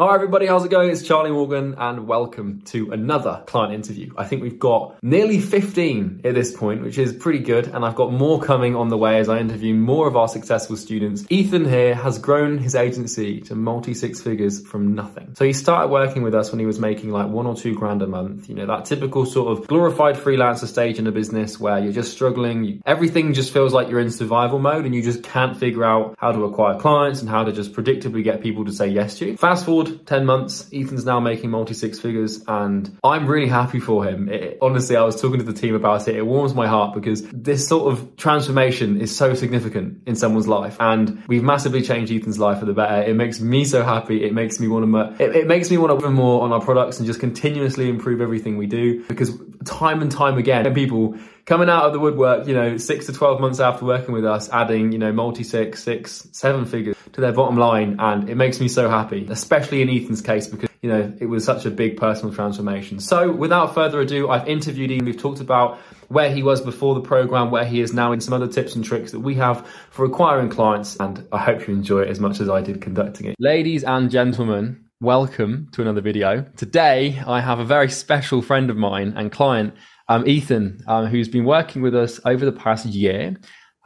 Hi everybody, how's it going? It's Charlie Morgan and welcome to another client interview. I think we've got nearly 15 at this point, which is pretty good. And I've got more coming on the way as I interview more of our successful students. Ethan here has grown his agency to multi six figures from nothing. So he started working with us when he was making like one or two grand a month. You know, that typical sort of glorified freelancer stage in a business where you're just struggling. Everything just feels like you're in survival mode and you just can't figure out how to acquire clients and how to just predictably get people to say yes to you. Fast forward 10 months, Ethan's now making multi six figures, and I'm really happy for him. It, honestly, I was talking to the team about it. It warms my heart because this sort of transformation is so significant in someone's life, and we've massively changed Ethan's life for the better. It makes me so happy. It makes me want to, it, it makes me want to work more on our products and just continuously improve everything we do because time and time again, people coming out of the woodwork, you know, six to 12 months after working with us, adding, you know, multi six, six, seven figures to their bottom line. And it makes me so happy, especially in Ethan's case, because, you know, it was such a big personal transformation. So without further ado, I've interviewed Ethan. We've talked about where he was before the program, where he is now, and some other tips and tricks that we have for acquiring clients. And I hope you enjoy it as much as I did conducting it. Ladies and gentlemen, welcome to another video. Today, I have a very special friend of mine and client um, Ethan, um, who's been working with us over the past year,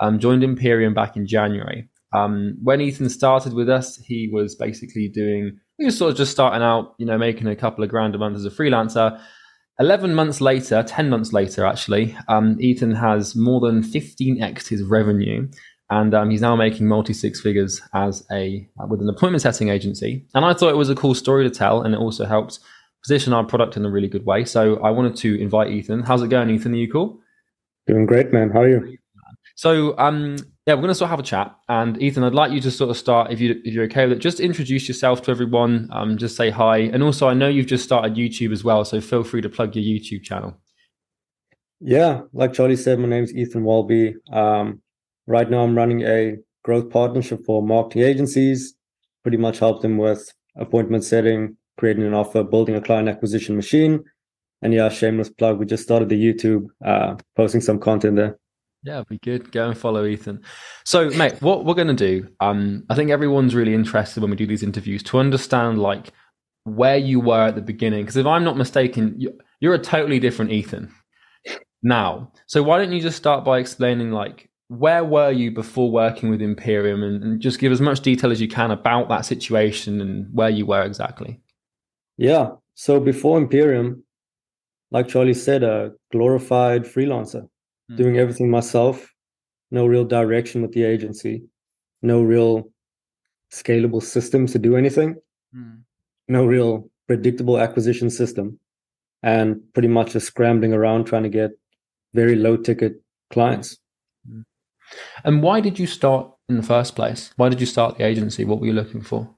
um, joined Imperium back in January. Um, when Ethan started with us, he was basically doing, he was sort of just starting out, you know, making a couple of grand a month as a freelancer. 11 months later, 10 months later, actually, um, Ethan has more than 15x his revenue. And um, he's now making multi six figures as a uh, with an appointment setting agency. And I thought it was a cool story to tell, and it also helped position our product in a really good way. So I wanted to invite Ethan. How's it going, Ethan? Are you cool? Doing great, man. How are you? So um, yeah, we're going to sort of have a chat. And Ethan, I'd like you to sort of start, if you if you're okay with it, just introduce yourself to everyone. Um, just say hi, and also I know you've just started YouTube as well, so feel free to plug your YouTube channel. Yeah, like Charlie said, my name is Ethan Welby. Um, right now, I'm running a growth partnership for marketing agencies. Pretty much help them with appointment setting, creating an offer, building a client acquisition machine. And yeah, shameless plug. We just started the YouTube, uh, posting some content there. Yeah, be good. Go and follow Ethan. So, mate, what we're going to do, um, I think everyone's really interested when we do these interviews to understand like where you were at the beginning. Because if I'm not mistaken, you're a totally different Ethan now. So why don't you just start by explaining like where were you before working with Imperium, and, and just give as much detail as you can about that situation and where you were exactly. Yeah. So before Imperium, like Charlie said, a glorified freelancer, mm. doing everything myself, no real direction with the agency, no real scalable system to do anything, mm. no real predictable acquisition system, and pretty much just scrambling around trying to get very low ticket clients. Mm. And why did you start in the first place? Why did you start the agency? What were you looking for?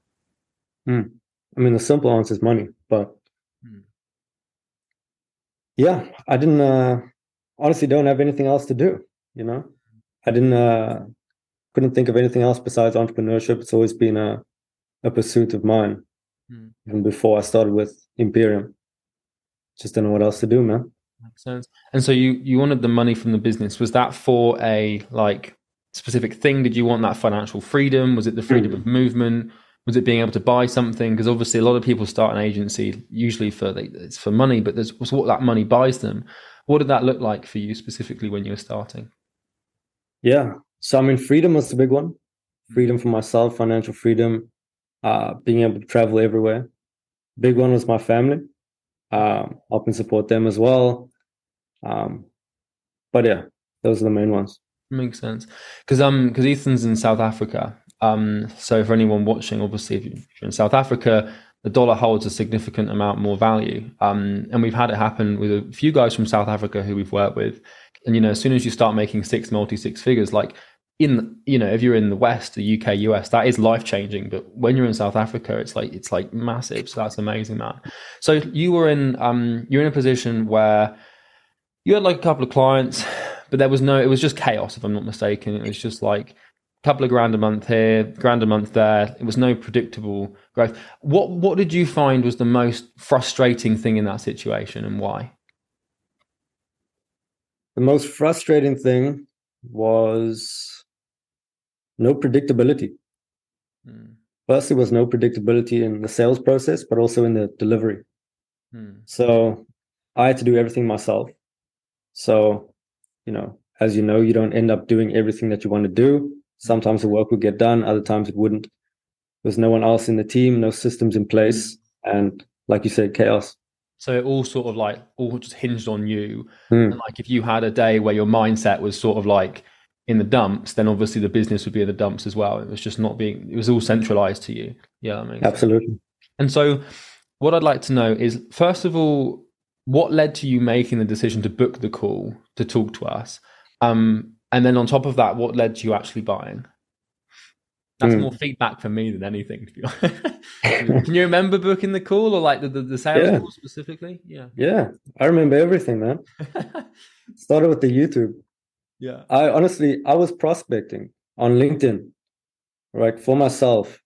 Mm. I mean, the simple answer is money, but hmm. yeah, I didn't uh, honestly don't have anything else to do. You know, I didn't uh, couldn't think of anything else besides entrepreneurship. It's always been a a pursuit of mine, hmm. even before I started with Imperium. Just don't know what else to do, man. Makes sense. And so you you wanted the money from the business. Was that for a like specific thing? Did you want that financial freedom? Was it the freedom mm. of movement? Was it being able to buy something? Because obviously, a lot of people start an agency usually for it's for money, but there's what that money buys them. What did that look like for you specifically when you were starting? Yeah, so I mean, freedom was the big one. Freedom for myself, financial freedom, uh, being able to travel everywhere. Big one was my family, um, helping support them as well. Um, but yeah, those are the main ones. Makes sense because um because Ethan's in South Africa um, so for anyone watching, obviously, if you're in South Africa, the dollar holds a significant amount more value. Um, and we've had it happen with a few guys from South Africa who we've worked with. And you know, as soon as you start making six multi six figures, like in you know, if you're in the West, the UK, US, that is life changing. But when you're in South Africa, it's like it's like massive. So that's amazing, man. So you were in um, you're in a position where you had like a couple of clients, but there was no, it was just chaos, if I'm not mistaken. It was just like couple of grand a month here, grand a month there. It was no predictable growth. What what did you find was the most frustrating thing in that situation, and why? The most frustrating thing was no predictability. Hmm. first there was no predictability in the sales process, but also in the delivery. Hmm. So I had to do everything myself. So, you know, as you know, you don't end up doing everything that you want to do. Sometimes the work would get done, other times it wouldn't. There's no one else in the team, no systems in place, and like you said, chaos. So it all sort of like all just hinged on you. Mm. And like if you had a day where your mindset was sort of like in the dumps, then obviously the business would be in the dumps as well. It was just not being it was all centralized to you. Yeah, I mean, absolutely. Sense. And so what I'd like to know is first of all, what led to you making the decision to book the call to talk to us? Um, and then on top of that, what led to you actually buying? That's mm. more feedback for me than anything. Can you remember booking the call or like the, the, the sales yeah. call specifically? Yeah. Yeah. I remember everything, man. Started with the YouTube. Yeah. I honestly, I was prospecting on LinkedIn, right, for myself.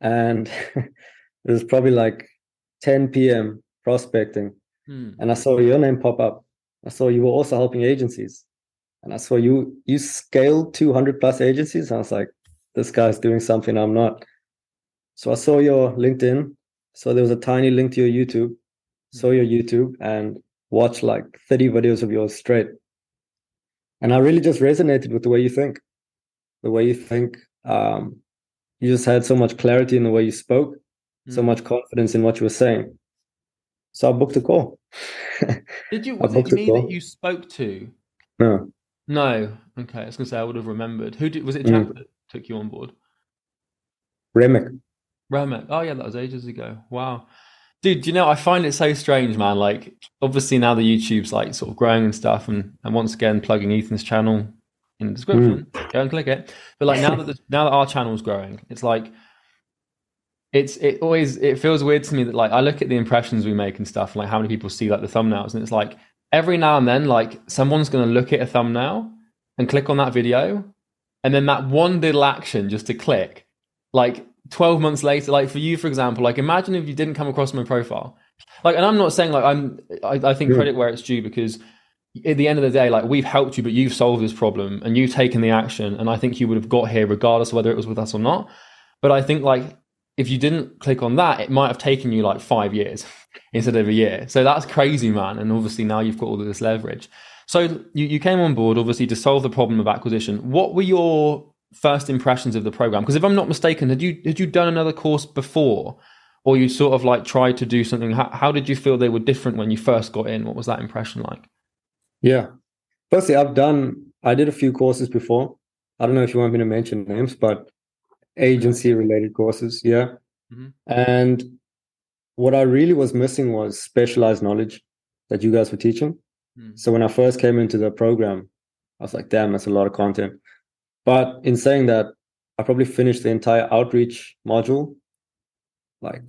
And it was probably like 10 p.m. prospecting. Hmm. And I saw your name pop up. I saw you were also helping agencies. And I saw you you scaled 200 plus agencies. I was like, this guy's doing something I'm not. So I saw your LinkedIn. So there was a tiny link to your YouTube. Saw your YouTube and watched like 30 videos of yours straight. And I really just resonated with the way you think. The way you think. Um, you just had so much clarity in the way you spoke, mm. so much confidence in what you were saying. So I booked a call. Did you? Was it me that you spoke to? No. No. Okay, I was gonna say I would have remembered. Who did? Was it Jack mm. that took you on board? Remek. Remek. Oh yeah, that was ages ago. Wow. Dude, you know, I find it so strange, man. Like, obviously now the YouTube's like sort of growing and stuff, and, and once again plugging Ethan's channel in the description. Mm. Go and click it. But like now that the, now that our channel's growing, it's like it's it always it feels weird to me that like I look at the impressions we make and stuff, and like how many people see like the thumbnails, and it's like every now and then, like someone's gonna look at a thumbnail and click on that video, and then that one little action just to click, like 12 months later, like for you, for example, like imagine if you didn't come across my profile. Like, and I'm not saying like I'm, I, I think credit where it's due because at the end of the day, like we've helped you, but you've solved this problem and you've taken the action. And I think you would have got here regardless of whether it was with us or not. But I think like if you didn't click on that, it might have taken you like five years instead of a year. So that's crazy, man. And obviously now you've got all of this leverage. So you, you came on board obviously to solve the problem of acquisition. What were your first impressions of the program? Because if I'm not mistaken, had you had you done another course before, or you sort of like tried to do something? How, how did you feel they were different when you first got in? What was that impression like? Yeah, firstly, I've done I did a few courses before. I don't know if you want me to mention names, but agency related courses, yeah. Mm-hmm. And what I really was missing was specialized knowledge that you guys were teaching. Mm. So when I first came into the program, I was like, damn, that's a lot of content. But in saying that, I probably finished the entire outreach module. Like,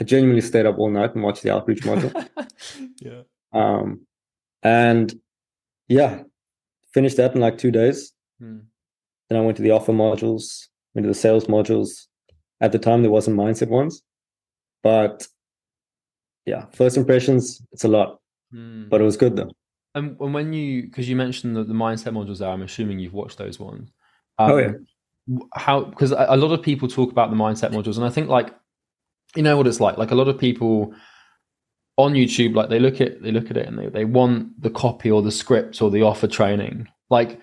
I genuinely stayed up all night and watched the outreach module. yeah. Um, and yeah, finished that in like two days. Mm. Then I went to the offer modules, went to the sales modules. At the time, there wasn't mindset ones, but yeah, first impressions, it's a lot. Mm. But it was good though. And, and when you, because you mentioned the, the mindset modules there, I'm assuming you've watched those ones. Um, oh yeah. How? Because a lot of people talk about the mindset modules, and I think like, you know what it's like. Like a lot of people on YouTube, like they look at they look at it and they they want the copy or the script or the offer training. Like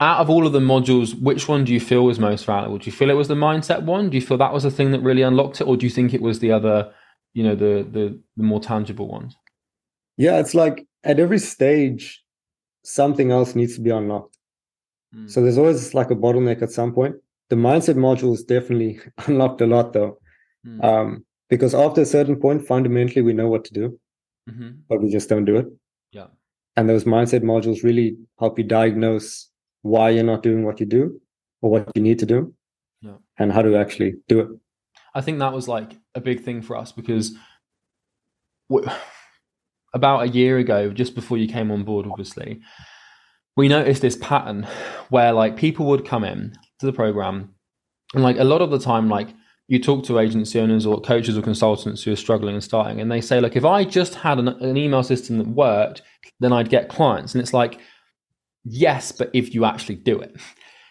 out of all of the modules, which one do you feel was most valuable? Do you feel it was the mindset one? Do you feel that was the thing that really unlocked it, or do you think it was the other, you know, the the, the more tangible ones? Yeah, it's like at every stage, something else needs to be unlocked. Mm. So there's always like a bottleneck at some point. The mindset module is definitely unlocked a lot though. Mm. Um, because after a certain point, fundamentally, we know what to do, mm-hmm. but we just don't do it. Yeah. And those mindset modules really help you diagnose why you're not doing what you do or what you need to do yeah. and how to actually do it. I think that was like a big thing for us because about a year ago, just before you came on board, obviously, we noticed this pattern where like people would come in to the program and like a lot of the time, like you talk to agency owners or coaches or consultants who are struggling and starting, and they say, like, if I just had an, an email system that worked, then I'd get clients. And it's like, yes, but if you actually do it.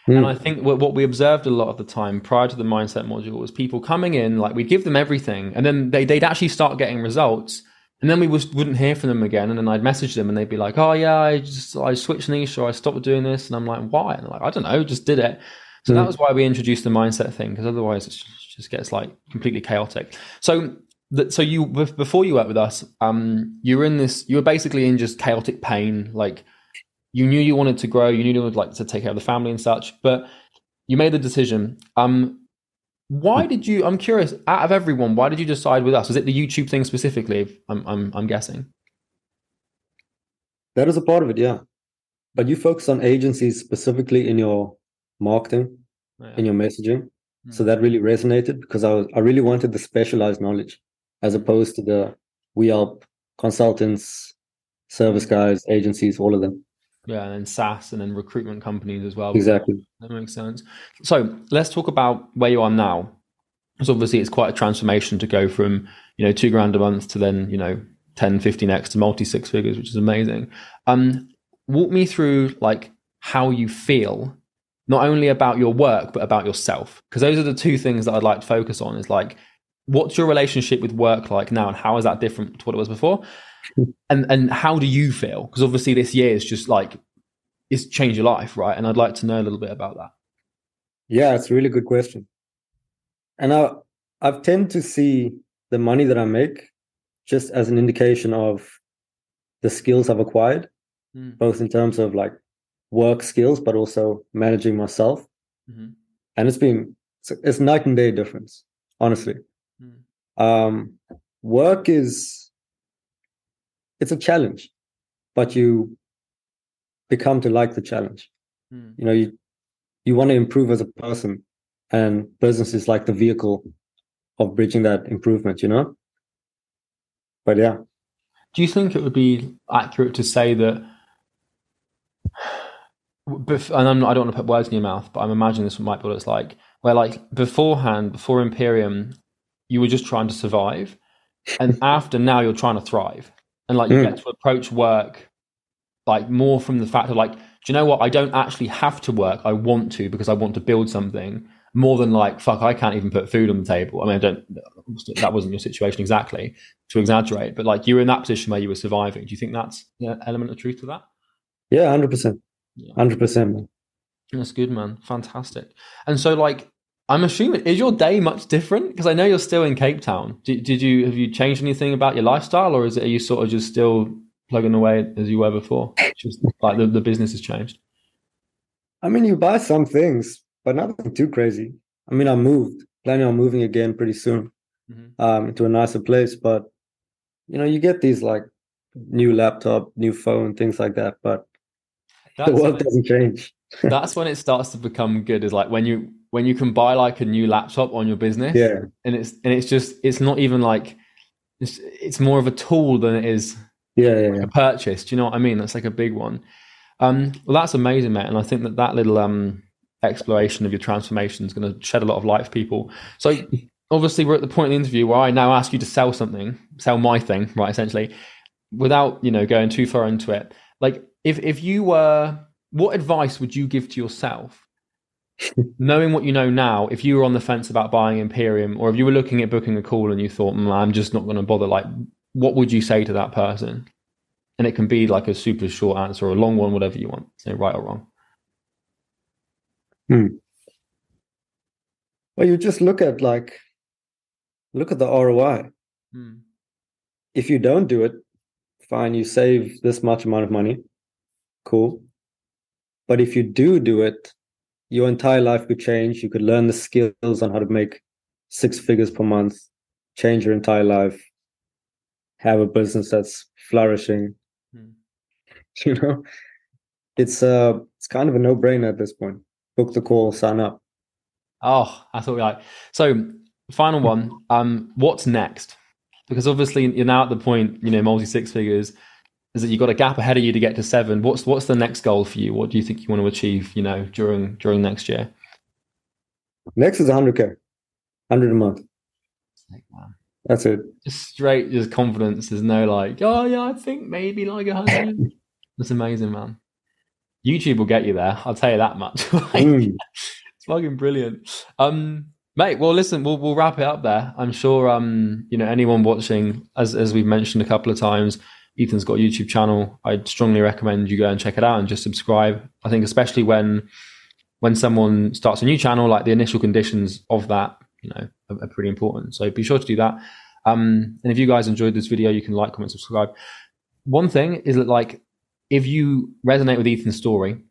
Mm. And I think what we observed a lot of the time prior to the mindset module was people coming in, like we'd give them everything, and then they, would actually start getting results. And then we was, wouldn't hear from them again. And then I'd message them and they'd be like, oh, yeah, I just, I switched niche or I stopped doing this. And I'm like, why? And like, I don't know, just did it. So mm. that was why we introduced the mindset thing, because otherwise it just gets like completely chaotic. So so you before you worked with us um you were in this you were basically in just chaotic pain like you knew you wanted to grow you knew you would like to take care of the family and such but you made the decision. Um why did you i'm curious out of everyone why did you decide with us? Was it the youtube thing specifically? I'm i'm, I'm guessing. That is a part of it yeah. But you focus on agencies specifically in your marketing oh, yeah. in your messaging. Mm-hmm. so that really resonated because i was i really wanted the specialized knowledge as opposed to the we help consultants, service guys, agencies, all of them. Yeah, and then SaaS and then recruitment companies as well. Exactly. That makes sense. So let's talk about where you are now. Because obviously it's quite a transformation to go from, you know, two grand a month to then, you know, 10, 15x to multi six figures, which is amazing. Um, walk me through like how you feel, not only about your work, but about yourself. Because those are the two things that I'd like to focus on is like what's your relationship with work like now and how is that different to what it was before and and how do you feel? Because obviously this year is just like it's changed your life right? And i'd like to know a little bit about that. Yeah it's a really good question. And i i've tend to see the money that i make just as an indication of the skills i've acquired mm. both in terms of like work skills but also managing myself. Mm-hmm. and it's been it's, it's night and day difference honestly. Um, work is it's a challenge but you become to like the challenge mm. you know you you want to improve as a person and business is like the vehicle of bridging that improvement you know but yeah do you think it would be accurate to say that and I'm not, I don't want to put words in your mouth, but I'm imagining this might be what it's like. Where like beforehand, before Imperium, you were just trying to survive and after now you're trying to thrive and like you mm. get to approach work like more from the fact of like do you know what? I don't actually have to work. I want to because i want to build something more than like fuck i can't even put food on the table. I mean i don't that wasn't your situation exactly to exaggerate but like you were in that position where you were surviving. Do you think that's an element of truth to that? Yeah 100% 100% man. that's good man. Fantastic. And so like I'm assuming is your day much different because I know you're still in Cape Town. Did, did you have you changed anything about your lifestyle, or is it are you sort of just still plugging away as you were before? Just like the, the business has changed. I mean, you buy some things, but nothing too crazy. I mean, I moved, planning on moving again pretty soon mm-hmm. um, to a nicer place. But you know, you get these like new laptop, new phone, things like that. But that's the world doesn't change. that's when it starts to become good. Is like when you when you can buy like a new laptop on your business yeah. and it's and it's just it's not even like it's, it's more of a tool than it is yeah, yeah, yeah. a purchase. Do you know what i mean? That's like a big one. Um well that's amazing mate and i think that that little um exploration of your transformation is going to shed a lot of light for people. So obviously we're at the point in the interview where i now ask you to sell something sell my thing right essentially without you know going too far into it. Like if if you were what advice would you give to yourself knowing what you know now, if you were on the fence about buying Imperium, or if you were looking at booking a call and you thought, mm, "I'm just not going to bother," like, what would you say to that person? And it can be like a super short answer or a long one, whatever you want. Say right or wrong. Hmm. Well, you just look at like, look at the ROI. Hmm. If you don't do it, fine, you save this much amount of money. Cool. But if you do do it, your entire life could change. You could learn the skills on how to make six figures per month, change your entire life, have a business that's flourishing. Hmm. You know, it's uh it's kind of a no-brainer at this point. Book the call, sign up. Oh, I thought we like so. Final one. Um, what's next? Because obviously you're now at the point, you know, multi six figures is that you've got a gap ahead of you to get to seven. What's what's the next goal for you? What do you think you want to achieve? You know, during during next year. Next is 100k, 100 a month. That's it. Just straight, just confidence. There's no like, oh yeah, I think maybe like a hundred. That's amazing, man. YouTube will get you there. I'll tell you that much. like, mm. It's fucking brilliant. Um, mate, well, listen, we'll we'll wrap it up there. I'm sure, um, you know, anyone watching, as as we've mentioned a couple of times, Ethan's got a YouTube channel. I'd strongly recommend you go and check it out and just subscribe. I think especially when when someone starts a new channel, like the initial conditions of that, you know, are, are pretty important. So be sure to do that. Um, and if you guys enjoyed this video, you can like, comment, subscribe. One thing is that like if you resonate with Ethan's story,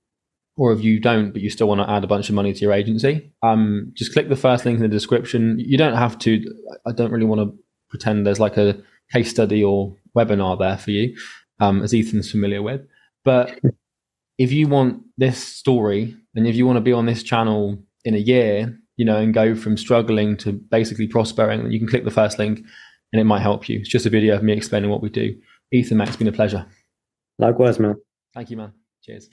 or if you don't, but you still want to add a bunch of money to your agency, um, just click the first link in the description. You don't have to. I don't really want to pretend there's like a case study or webinar there for you, um, as Ethan's familiar with. But if you want this story, and if you want to be on this channel in a year, you know, and go from struggling to basically prospering, you can click the first link, and it might help you. It's just a video of me explaining what we do. Ethan, Max, it's been a pleasure. Likewise, man. Thank you, man. Cheers.